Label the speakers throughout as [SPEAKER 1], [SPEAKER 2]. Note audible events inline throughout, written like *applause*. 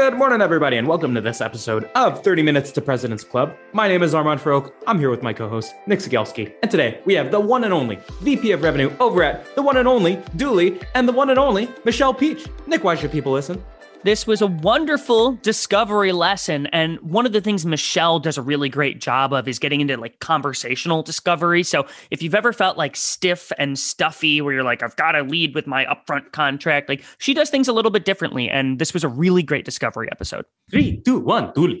[SPEAKER 1] Good morning, everybody, and welcome to this episode of 30 Minutes to President's Club. My name is Armand Farrokh. I'm here with my co host, Nick Cegelski. And today we have the one and only VP of Revenue over at the one and only Dooly and the one and only Michelle Peach. Nick, why should people listen?
[SPEAKER 2] This was a wonderful discovery lesson. And one of the things Michelle does a really great job of is getting into like conversational discovery. So if you've ever felt like stiff and stuffy, where you're like, I've got to lead with my upfront contract, like she does things a little bit differently. And this was a really great discovery episode.
[SPEAKER 1] Three, two, one, Dooly.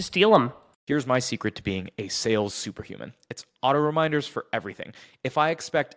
[SPEAKER 3] to steal them.
[SPEAKER 1] Here's my secret to being a sales superhuman it's auto reminders for everything. If I expect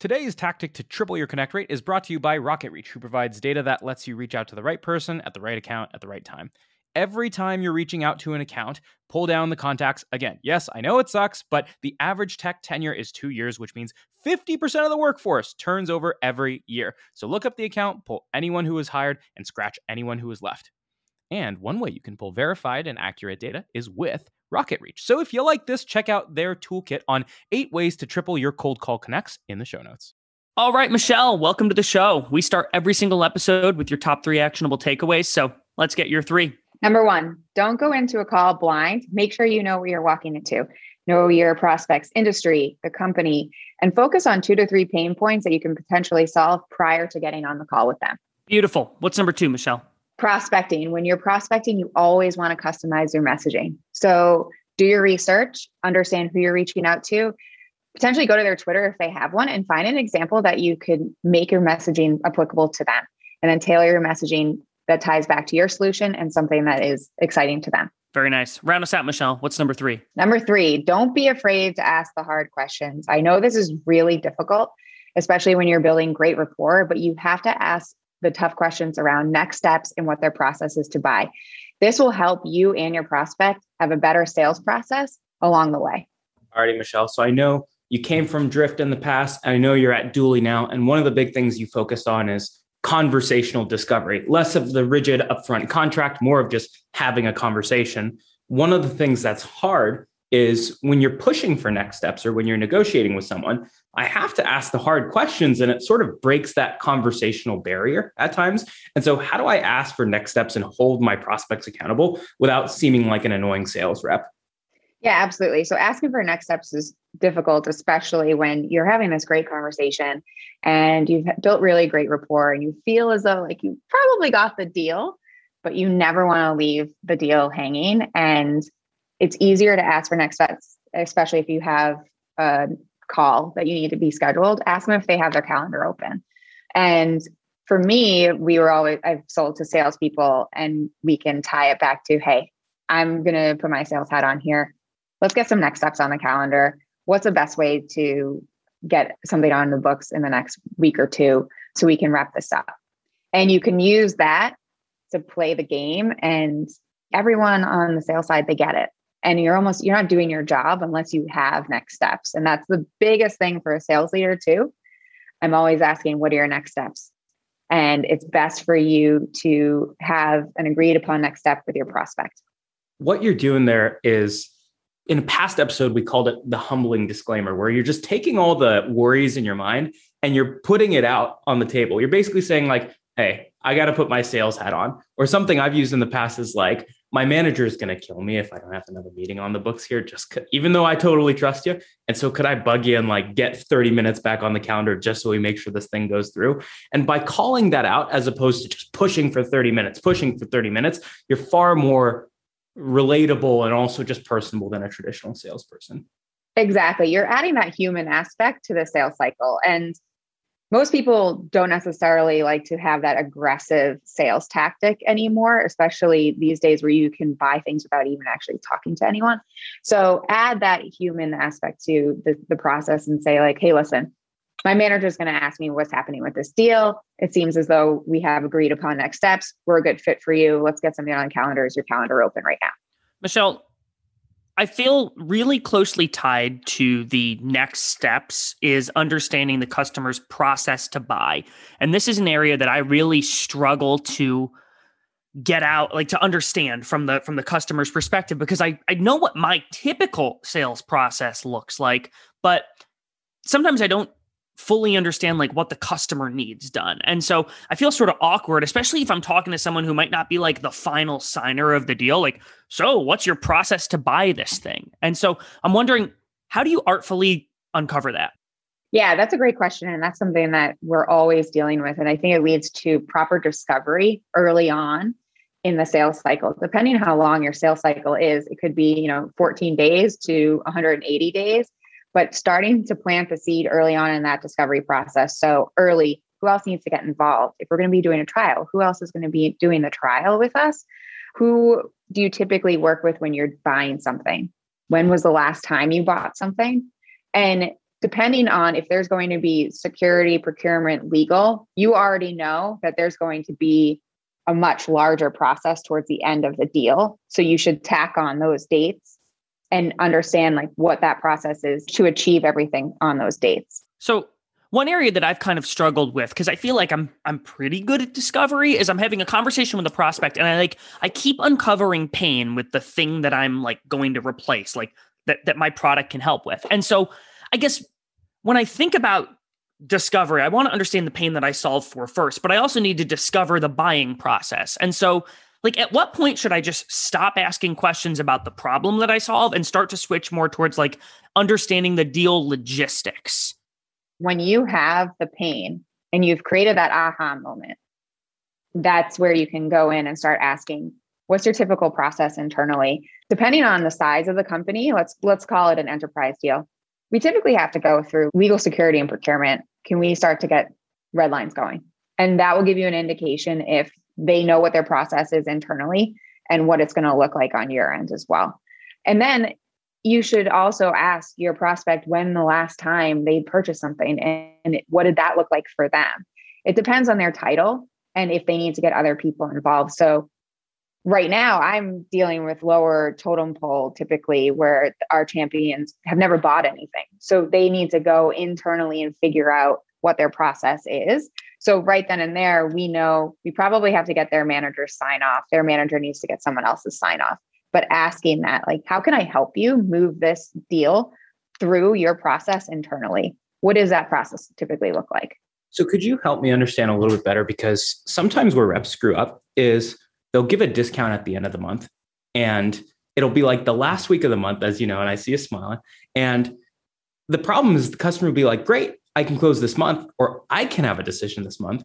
[SPEAKER 1] Today's tactic to triple your connect rate is brought to you by RocketReach, who provides data that lets you reach out to the right person at the right account at the right time. Every time you're reaching out to an account, pull down the contacts. Again, yes, I know it sucks, but the average tech tenure is two years, which means 50% of the workforce turns over every year. So look up the account, pull anyone who was hired, and scratch anyone who was left. And one way you can pull verified and accurate data is with RocketReach. So if you like this, check out their toolkit on eight ways to triple your cold call connects in the show notes.
[SPEAKER 2] All right, Michelle, welcome to the show. We start every single episode with your top three actionable takeaways. So let's get your three.
[SPEAKER 4] Number one, don't go into a call blind. Make sure you know what you're walking into. Know your prospects, industry, the company, and focus on two to three pain points that you can potentially solve prior to getting on the call with them.
[SPEAKER 2] Beautiful. What's number two, Michelle?
[SPEAKER 4] Prospecting, when you're prospecting, you always want to customize your messaging. So do your research, understand who you're reaching out to, potentially go to their Twitter if they have one and find an example that you could make your messaging applicable to them. And then tailor your messaging that ties back to your solution and something that is exciting to them.
[SPEAKER 2] Very nice. Round us out, Michelle. What's number three?
[SPEAKER 4] Number three, don't be afraid to ask the hard questions. I know this is really difficult, especially when you're building great rapport, but you have to ask the tough questions around next steps and what their process is to buy. This will help you and your prospect have a better sales process along the way.
[SPEAKER 1] All righty, Michelle. So I know you came from Drift in the past. I know you're at Dooly now. And one of the big things you focused on is conversational discovery, less of the rigid upfront contract, more of just having a conversation. One of the things that's hard is when you're pushing for next steps or when you're negotiating with someone, I have to ask the hard questions and it sort of breaks that conversational barrier at times. And so, how do I ask for next steps and hold my prospects accountable without seeming like an annoying sales rep?
[SPEAKER 4] Yeah, absolutely. So asking for next steps is difficult, especially when you're having this great conversation and you've built really great rapport and you feel as though like you probably got the deal, but you never want to leave the deal hanging. And it's easier to ask for next steps, especially if you have a call that you need to be scheduled. Ask them if they have their calendar open. And for me, we were always, I've sold to salespeople and we can tie it back to, hey, I'm going to put my sales hat on here let's get some next steps on the calendar. What's the best way to get something on the books in the next week or two so we can wrap this up? And you can use that to play the game and everyone on the sales side they get it and you're almost you're not doing your job unless you have next steps and that's the biggest thing for a sales leader too i'm always asking what are your next steps and it's best for you to have an agreed upon next step with your prospect
[SPEAKER 1] what you're doing there is in a past episode, we called it the humbling disclaimer, where you're just taking all the worries in your mind and you're putting it out on the table. You're basically saying, like, hey, I got to put my sales hat on. Or something I've used in the past is like, my manager is going to kill me if I don't have another meeting on the books here, just even though I totally trust you. And so, could I bug you and like get 30 minutes back on the calendar just so we make sure this thing goes through? And by calling that out, as opposed to just pushing for 30 minutes, pushing for 30 minutes, you're far more relatable and also just personable than a traditional salesperson.
[SPEAKER 4] Exactly. You're adding that human aspect to the sales cycle. And most people don't necessarily like to have that aggressive sales tactic anymore, especially these days where you can buy things without even actually talking to anyone. So add that human aspect to the, the process and say, like, hey, listen, my manager is going to ask me what's happening with this deal. It seems as though we have agreed upon next steps. We're a good fit for you. Let's get something on calendar. Is your calendar open right now?
[SPEAKER 3] Michelle, I feel really closely tied to the next steps is understanding the customer's process to buy. And this is an area that I really struggle to get out like to understand from the from the customer's perspective because I I know what my typical sales process looks like, but sometimes I don't fully understand like what the customer needs done. And so I feel sort of awkward, especially if I'm talking to someone who might not be like the final signer of the deal. Like, so what's your process to buy this thing? And so I'm wondering, how do you artfully uncover that?
[SPEAKER 4] Yeah, that's a great question. And that's something that we're always dealing with. And I think it leads to proper discovery early on in the sales cycle. Depending how long your sales cycle is, it could be, you know, 14 days to 180 days but starting to plant the seed early on in that discovery process. So early, who else needs to get involved? If we're going to be doing a trial, who else is going to be doing the trial with us? Who do you typically work with when you're buying something? When was the last time you bought something? And depending on if there's going to be security, procurement, legal, you already know that there's going to be a much larger process towards the end of the deal. So you should tack on those dates and understand like what that process is to achieve everything on those dates.
[SPEAKER 3] So one area that I've kind of struggled with because I feel like I'm I'm pretty good at discovery is I'm having a conversation with a prospect and I like I keep uncovering pain with the thing that I'm like going to replace like that that my product can help with. And so I guess when I think about discovery, I want to understand the pain that I solve for first, but I also need to discover the buying process. And so like at what point should i just stop asking questions about the problem that i solve and start to switch more towards like understanding the deal logistics?
[SPEAKER 4] When you have the pain and you've created that aha moment that's where you can go in and start asking what's your typical process internally? Depending on the size of the company let's let's call it an enterprise deal. We typically have to go through legal security and procurement. Can we start to get red lines going? And that will give you an indication if they know what their process is internally and what it's going to look like on your end as well. And then you should also ask your prospect when the last time they purchased something and what did that look like for them. It depends on their title and if they need to get other people involved. So right now I'm dealing with lower totem pole typically where our champions have never bought anything. So they need to go internally and figure out what their process is so right then and there, we know we probably have to get their manager's sign off. Their manager needs to get someone else's sign off. but asking that, like, how can I help you move this deal through your process internally? What does that process typically look like?
[SPEAKER 1] So, could you help me understand a little bit better? Because sometimes where reps screw up is they'll give a discount at the end of the month and it'll be like the last week of the month, as you know, and I see you smiling. And the problem is the customer will be like, great, I can close this month, or I can have a decision this month,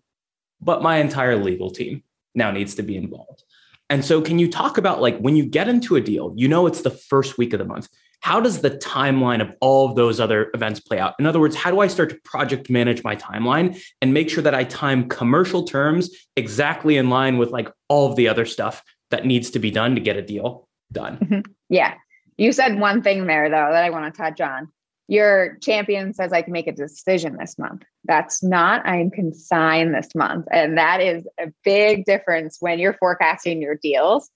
[SPEAKER 1] but my entire legal team now needs to be involved. And so, can you talk about like when you get into a deal, you know, it's the first week of the month. How does the timeline of all of those other events play out? In other words, how do I start to project manage my timeline and make sure that I time commercial terms exactly in line with like all of the other stuff that needs to be done to get a deal done?
[SPEAKER 4] Mm-hmm. Yeah. You said one thing there, though, that I want to touch on your champion says I can make a decision this month. That's not I'm consigned this month. And that is a big difference when you're forecasting your deals.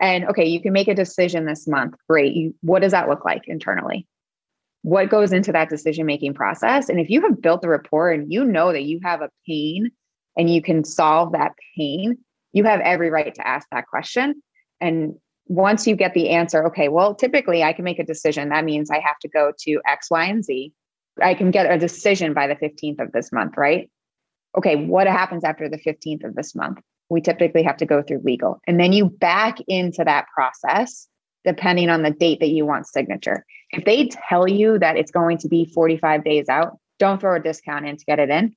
[SPEAKER 4] And okay, you can make a decision this month. Great. You, what does that look like internally? What goes into that decision making process? And if you have built the rapport and you know that you have a pain and you can solve that pain, you have every right to ask that question. And once you get the answer, okay, well, typically I can make a decision. That means I have to go to X, Y, and Z. I can get a decision by the 15th of this month, right? Okay, what happens after the 15th of this month? We typically have to go through legal. And then you back into that process depending on the date that you want signature. If they tell you that it's going to be 45 days out, don't throw a discount in to get it in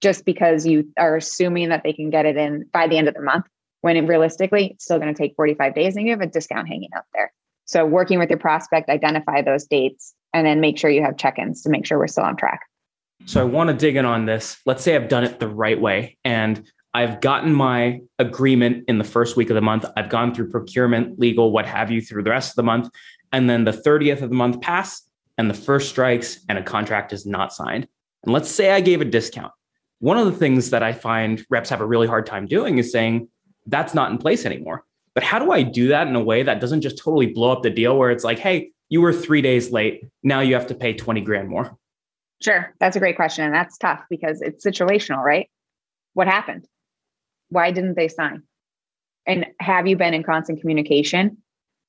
[SPEAKER 4] just because you are assuming that they can get it in by the end of the month when realistically it's still going to take 45 days and you have a discount hanging out there. So working with your prospect, identify those dates and then make sure you have check-ins to make sure we're still on track.
[SPEAKER 1] So I want to dig in on this. Let's say I've done it the right way and I've gotten my agreement in the first week of the month. I've gone through procurement, legal, what have you through the rest of the month. And then the 30th of the month pass and the first strikes and a contract is not signed. And let's say I gave a discount. One of the things that I find reps have a really hard time doing is saying, that's not in place anymore. But how do I do that in a way that doesn't just totally blow up the deal where it's like, hey, you were three days late. Now you have to pay 20 grand more?
[SPEAKER 4] Sure. That's a great question. And that's tough because it's situational, right? What happened? Why didn't they sign? And have you been in constant communication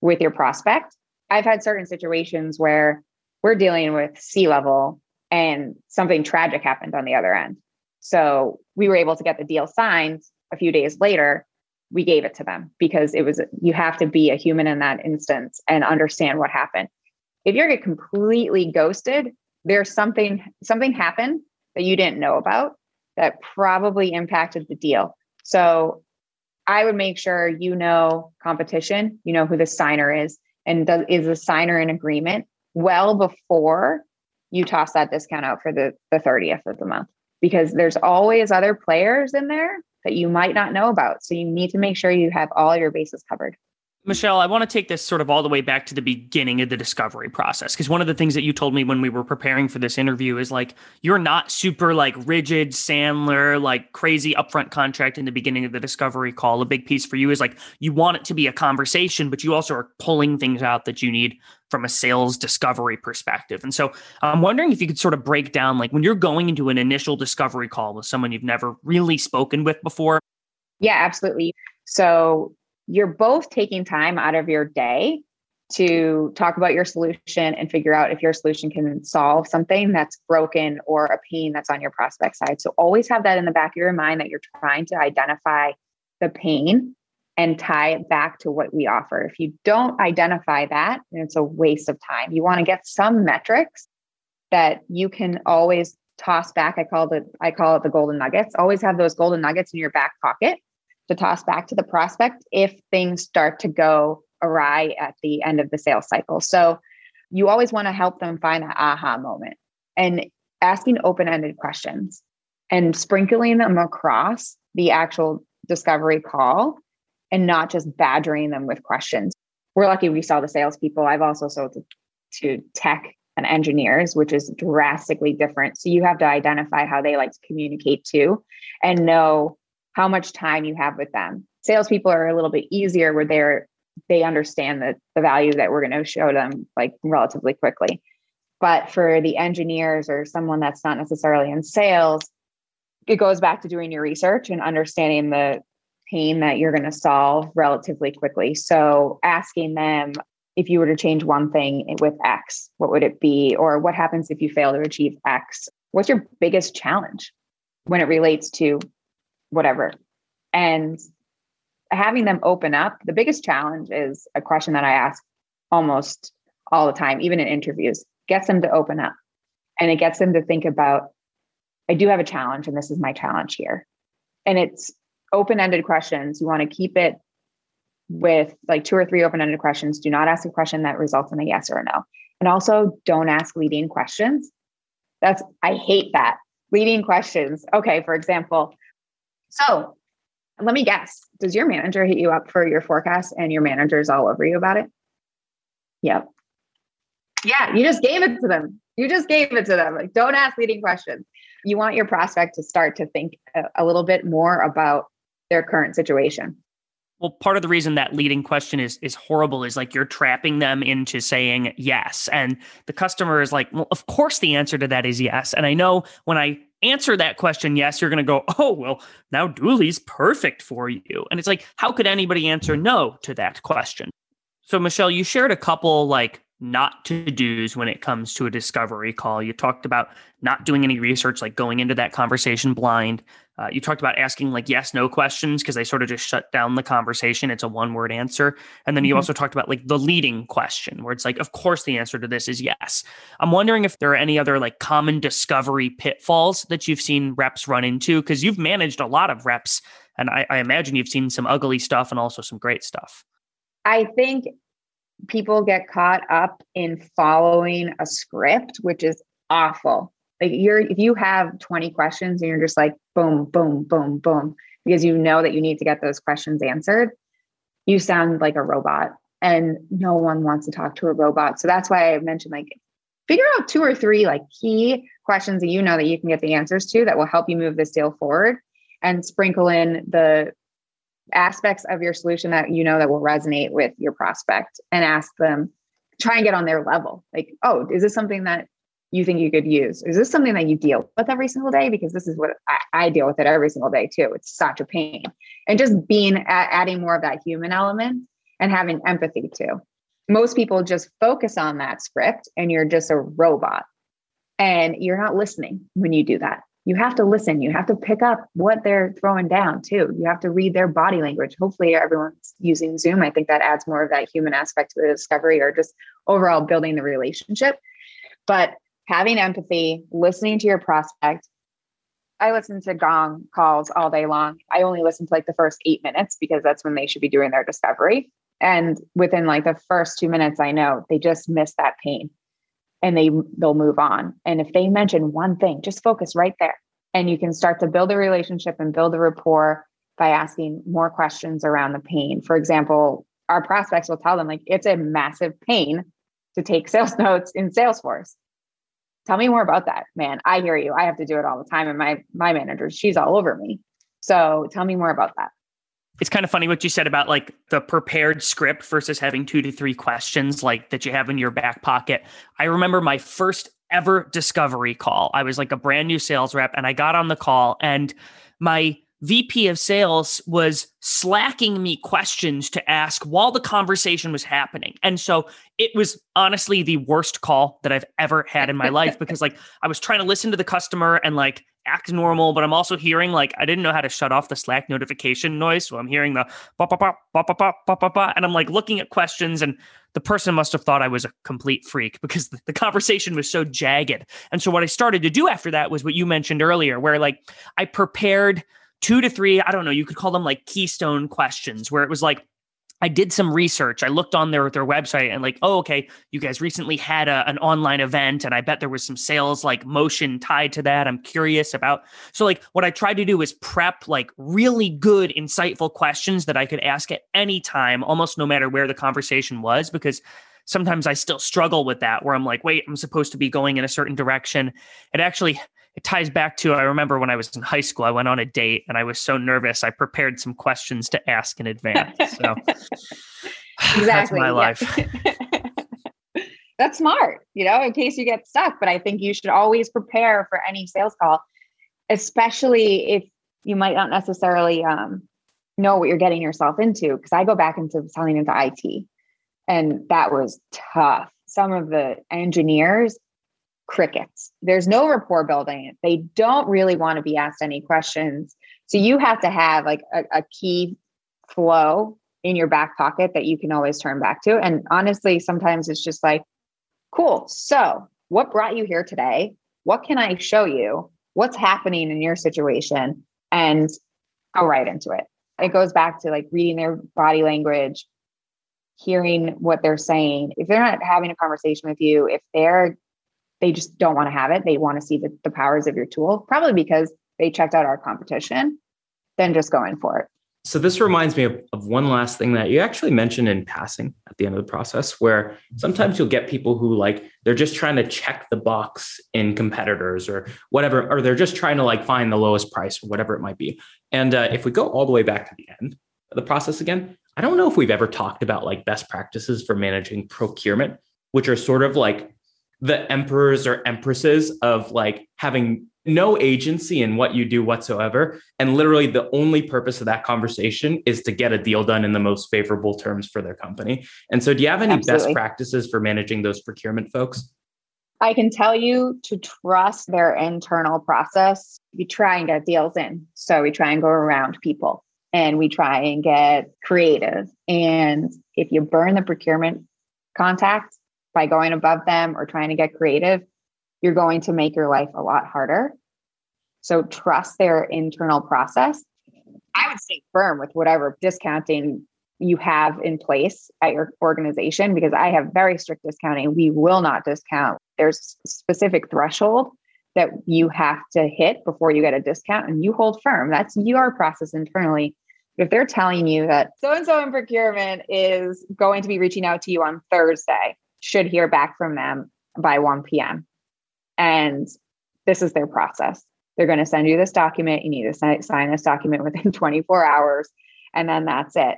[SPEAKER 4] with your prospect? I've had certain situations where we're dealing with C-level and something tragic happened on the other end. So we were able to get the deal signed a few days later we gave it to them because it was you have to be a human in that instance and understand what happened. If you're completely ghosted there's something something happened that you didn't know about that probably impacted the deal. So i would make sure you know competition you know who the signer is and is the signer in agreement well before you toss that discount out for the, the 30th of the month. Because there's always other players in there that you might not know about. So you need to make sure you have all your bases covered.
[SPEAKER 3] Michelle, I want to take this sort of all the way back to the beginning of the discovery process. Because one of the things that you told me when we were preparing for this interview is like, you're not super like rigid Sandler, like crazy upfront contract in the beginning of the discovery call. A big piece for you is like, you want it to be a conversation, but you also are pulling things out that you need from a sales discovery perspective. And so I'm wondering if you could sort of break down like when you're going into an initial discovery call with someone you've never really spoken with before.
[SPEAKER 4] Yeah, absolutely. So you're both taking time out of your day to talk about your solution and figure out if your solution can solve something that's broken or a pain that's on your prospect side. So always have that in the back of your mind that you're trying to identify the pain and tie it back to what we offer. If you don't identify that, it's a waste of time. You want to get some metrics that you can always toss back. I call it I call it the golden nuggets. Always have those golden nuggets in your back pocket to toss back to the prospect if things start to go awry at the end of the sales cycle. So you always want to help them find that aha moment and asking open ended questions and sprinkling them across the actual discovery call and not just badgering them with questions. We're lucky we sell to salespeople. I've also sold to, to tech and engineers, which is drastically different. So you have to identify how they like to communicate too and know how much time you have with them. Salespeople are a little bit easier where they're they understand the, the value that we're going to show them like relatively quickly. But for the engineers or someone that's not necessarily in sales, it goes back to doing your research and understanding the pain that you're going to solve relatively quickly. So asking them if you were to change one thing with X, what would it be? Or what happens if you fail to achieve X? What's your biggest challenge when it relates to whatever? And having them open up, the biggest challenge is a question that I ask almost all the time, even in interviews, gets them to open up. And it gets them to think about, I do have a challenge, and this is my challenge here. And it's open ended questions. You want to keep it with like two or three open ended questions. Do not ask a question that results in a yes or a no. And also don't ask leading questions. That's, I hate that. Leading questions. Okay, for example, so let me guess. Does your manager hit you up for your forecast and your manager's all over you about it? Yep. Yeah, you just gave it to them. You just gave it to them. Like, don't ask leading questions. You want your prospect to start to think a, a little bit more about their current situation.
[SPEAKER 3] Well, part of the reason that leading question is is horrible is like you're trapping them into saying yes. And the customer is like, well, of course the answer to that is yes. And I know when I answer that question yes, you're going to go, oh, well, now Dooly's perfect for you. And it's like, how could anybody answer no to that question? So, Michelle, you shared a couple like not to do's when it comes to a discovery call. You talked about not doing any research, like going into that conversation blind. Uh, you talked about asking like yes, no questions because they sort of just shut down the conversation. It's a one word answer. And then you mm-hmm. also talked about like the leading question where it's like, of course, the answer to this is yes. I'm wondering if there are any other like common discovery pitfalls that you've seen reps run into because you've managed a lot of reps. And I, I imagine you've seen some ugly stuff and also some great stuff.
[SPEAKER 4] I think people get caught up in following a script, which is awful. Like you're if you have 20 questions and you're just like boom, boom, boom, boom, because you know that you need to get those questions answered, you sound like a robot. And no one wants to talk to a robot. So that's why I mentioned like figure out two or three like key questions that you know that you can get the answers to that will help you move this deal forward and sprinkle in the aspects of your solution that you know that will resonate with your prospect and ask them try and get on their level like oh is this something that you think you could use is this something that you deal with every single day because this is what i, I deal with it every single day too it's such a pain and just being adding more of that human element and having empathy too most people just focus on that script and you're just a robot and you're not listening when you do that you have to listen. You have to pick up what they're throwing down too. You have to read their body language. Hopefully, everyone's using Zoom. I think that adds more of that human aspect to the discovery or just overall building the relationship. But having empathy, listening to your prospect. I listen to gong calls all day long. I only listen to like the first eight minutes because that's when they should be doing their discovery. And within like the first two minutes, I know they just miss that pain and they they'll move on. And if they mention one thing, just focus right there. And you can start to build a relationship and build a rapport by asking more questions around the pain. For example, our prospects will tell them like it's a massive pain to take sales *laughs* notes in Salesforce. Tell me more about that, man. I hear you. I have to do it all the time and my my manager, she's all over me. So tell me more about that
[SPEAKER 3] it's kind of funny what you said about like the prepared script versus having two to three questions like that you have in your back pocket. I remember my first ever discovery call. I was like a brand new sales rep and I got on the call and my VP of sales was slacking me questions to ask while the conversation was happening. And so it was honestly the worst call that I've ever had in my life because like *laughs* I was trying to listen to the customer and like act normal, but I'm also hearing like I didn't know how to shut off the Slack notification noise. So I'm hearing the pop pop pop pop pop pop pop pop and I'm like looking at questions and the person must have thought I was a complete freak because the, the conversation was so jagged. And so what I started to do after that was what you mentioned earlier, where like I prepared two to three, I don't know, you could call them like keystone questions, where it was like, I did some research. I looked on their their website and like, oh, okay, you guys recently had a, an online event, and I bet there was some sales like motion tied to that. I'm curious about. So like, what I tried to do is prep like really good, insightful questions that I could ask at any time, almost no matter where the conversation was, because sometimes I still struggle with that, where I'm like, wait, I'm supposed to be going in a certain direction. It actually it ties back to I remember when I was in high school, I went on a date and I was so nervous. I prepared some questions to ask in advance. So exactly *laughs* *sighs* that's my life. *laughs*
[SPEAKER 4] that's smart, you know, in case you get stuck. But I think you should always prepare for any sales call, especially if you might not necessarily um, know what you're getting yourself into. Cause I go back into selling into IT and that was tough. Some of the engineers, crickets. There's no rapport building. They don't really want to be asked any questions. So you have to have like a, a key flow in your back pocket that you can always turn back to. And honestly, sometimes it's just like, cool. So, what brought you here today? What can I show you? What's happening in your situation? And go right into it. It goes back to like reading their body language, hearing what they're saying. If they're not having a conversation with you, if they're they just don't want to have it, they want to see the, the powers of your tool, probably because they checked out our competition, then just going for it.
[SPEAKER 1] So this reminds me of, of one last thing that you actually mentioned in passing at the end of the process, where sometimes you'll get people who like they're just trying to check the box in competitors or whatever, or they're just trying to like find the lowest price or whatever it might be. And uh, if we go all the way back to the end of the process again, I don't know if we've ever talked about like best practices for managing procurement, which are sort of like the emperors or empresses of like having no agency in what you do whatsoever. And literally, the only purpose of that conversation is to get a deal done in the most favorable terms for their company. And so, do you have any Absolutely. best practices for managing those procurement folks?
[SPEAKER 4] I can tell you to trust their internal process. We try and get deals in. So, we try and go around people and we try and get creative. And if you burn the procurement contact by going above them or trying to get creative, you're going to make your life a lot harder. So trust their internal process. I would stay firm with whatever discounting you have in place at your organization because I have very strict discounting. We will not discount. There's a specific threshold that you have to hit before you get a discount and you hold firm. That's your process internally. If they're telling you that so and so in procurement is going to be reaching out to you on Thursday, should hear back from them by 1 p.m. And this is their process. They're going to send you this document. You need to sign this document within *laughs* 24 hours, and then that's it.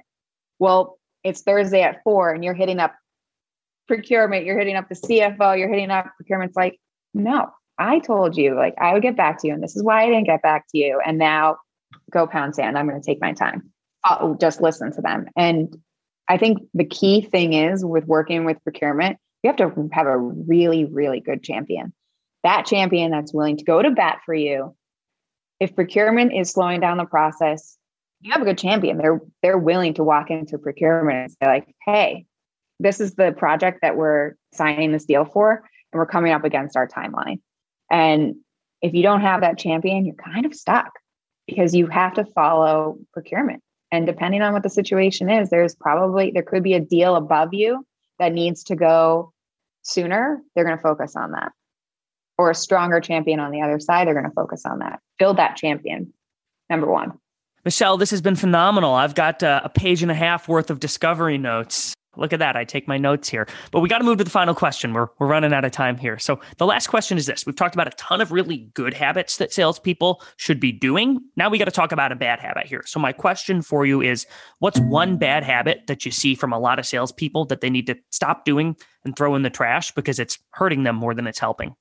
[SPEAKER 4] Well, it's Thursday at four, and you're hitting up procurement, you're hitting up the CFO, you're hitting up procurement's like, no, I told you, like, I would get back to you, and this is why I didn't get back to you. And now go pound sand. I'm going to take my time. I'll just listen to them. And I think the key thing is with working with procurement, you have to have a really, really good champion that champion that's willing to go to bat for you. If procurement is slowing down the process, you have a good champion. They're they're willing to walk into procurement and say like, "Hey, this is the project that we're signing this deal for, and we're coming up against our timeline." And if you don't have that champion, you're kind of stuck because you have to follow procurement. And depending on what the situation is, there's probably there could be a deal above you that needs to go sooner. They're going to focus on that or a stronger champion on the other side, they're going to focus on that. Build that champion, number one.
[SPEAKER 3] Michelle, this has been phenomenal. I've got uh, a page and a half worth of discovery notes. Look at that. I take my notes here. But we got to move to the final question. We're, we're running out of time here. So the last question is this We've talked about a ton of really good habits that salespeople should be doing. Now we got to talk about a bad habit here. So my question for you is what's one bad habit that you see from a lot of salespeople that they need to stop doing and throw in the trash because it's hurting them more than it's helping?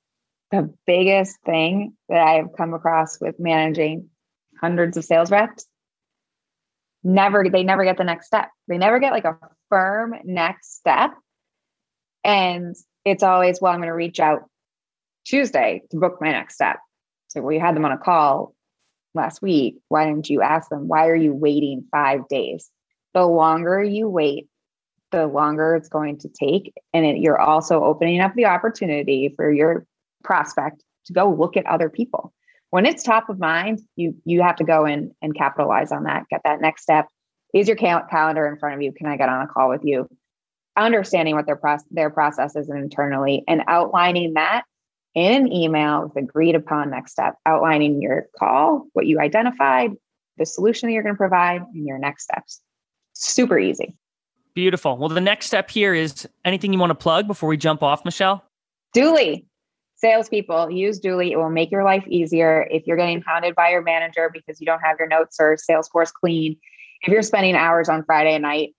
[SPEAKER 4] the biggest thing that I have come across with managing hundreds of sales reps never they never get the next step. They never get like a firm next step. And it's always, well, I'm going to reach out Tuesday to book my next step. So we had them on a call last week. Why didn't you ask them, why are you waiting five days? The longer you wait, the longer it's going to take. And it, you're also opening up the opportunity for your prospect to go look at other people. When it's top of mind, you you have to go in and capitalize on that. Get that next step. Is your cal- calendar in front of you? Can I get on a call with you? Understanding what their process their process is internally and outlining that in an email with agreed upon next step, outlining your call, what you identified, the solution that you're going to provide, and your next steps. Super easy.
[SPEAKER 3] Beautiful. Well, the next step here is anything you want to plug before we jump off, Michelle?
[SPEAKER 4] Dooly salespeople use Dooly. It will make your life easier if you're getting hounded by your manager because you don't have your notes or Salesforce clean. If you're spending hours on Friday night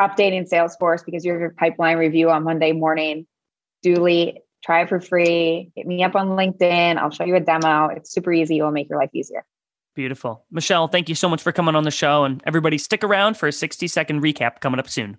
[SPEAKER 4] updating Salesforce because you have your pipeline review on Monday morning, Dooly, try it for free. Hit me up on LinkedIn. I'll show you a demo. It's super easy. It will make your life easier.
[SPEAKER 5] Beautiful. Michelle, thank you so much for coming on the show. And everybody, stick around for a 60 second recap coming up soon.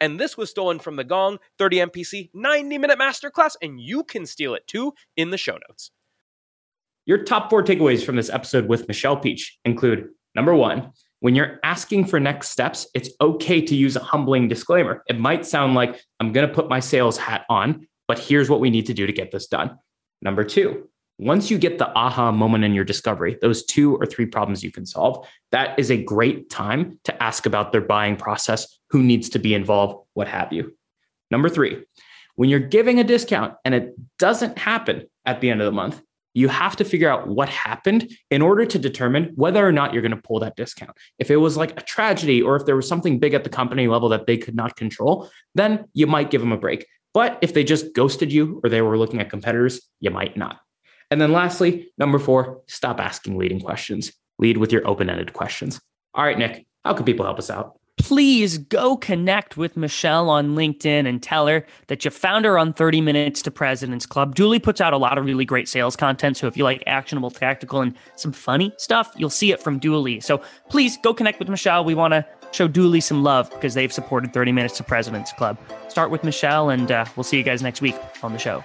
[SPEAKER 6] And this was stolen from the Gong 30 MPC 90 minute masterclass, and you can steal it too in the show notes.
[SPEAKER 1] Your top four takeaways from this episode with Michelle Peach include number one, when you're asking for next steps, it's okay to use a humbling disclaimer. It might sound like I'm going to put my sales hat on, but here's what we need to do to get this done. Number two, once you get the aha moment in your discovery, those two or three problems you can solve, that is a great time to ask about their buying process, who needs to be involved, what have you. Number three, when you're giving a discount and it doesn't happen at the end of the month, you have to figure out what happened in order to determine whether or not you're going to pull that discount. If it was like a tragedy or if there was something big at the company level that they could not control, then you might give them a break. But if they just ghosted you or they were looking at competitors, you might not. And then lastly, number four, stop asking leading questions. Lead with your open ended questions. All right, Nick, how can people help us out?
[SPEAKER 5] Please go connect with Michelle on LinkedIn and tell her that you found her on 30 Minutes to President's Club. Dooly puts out a lot of really great sales content. So if you like actionable, tactical, and some funny stuff, you'll see it from Dooly. So please go connect with Michelle. We want to show Dooly some love because they've supported 30 Minutes to President's Club. Start with Michelle, and uh, we'll see you guys next week on the show.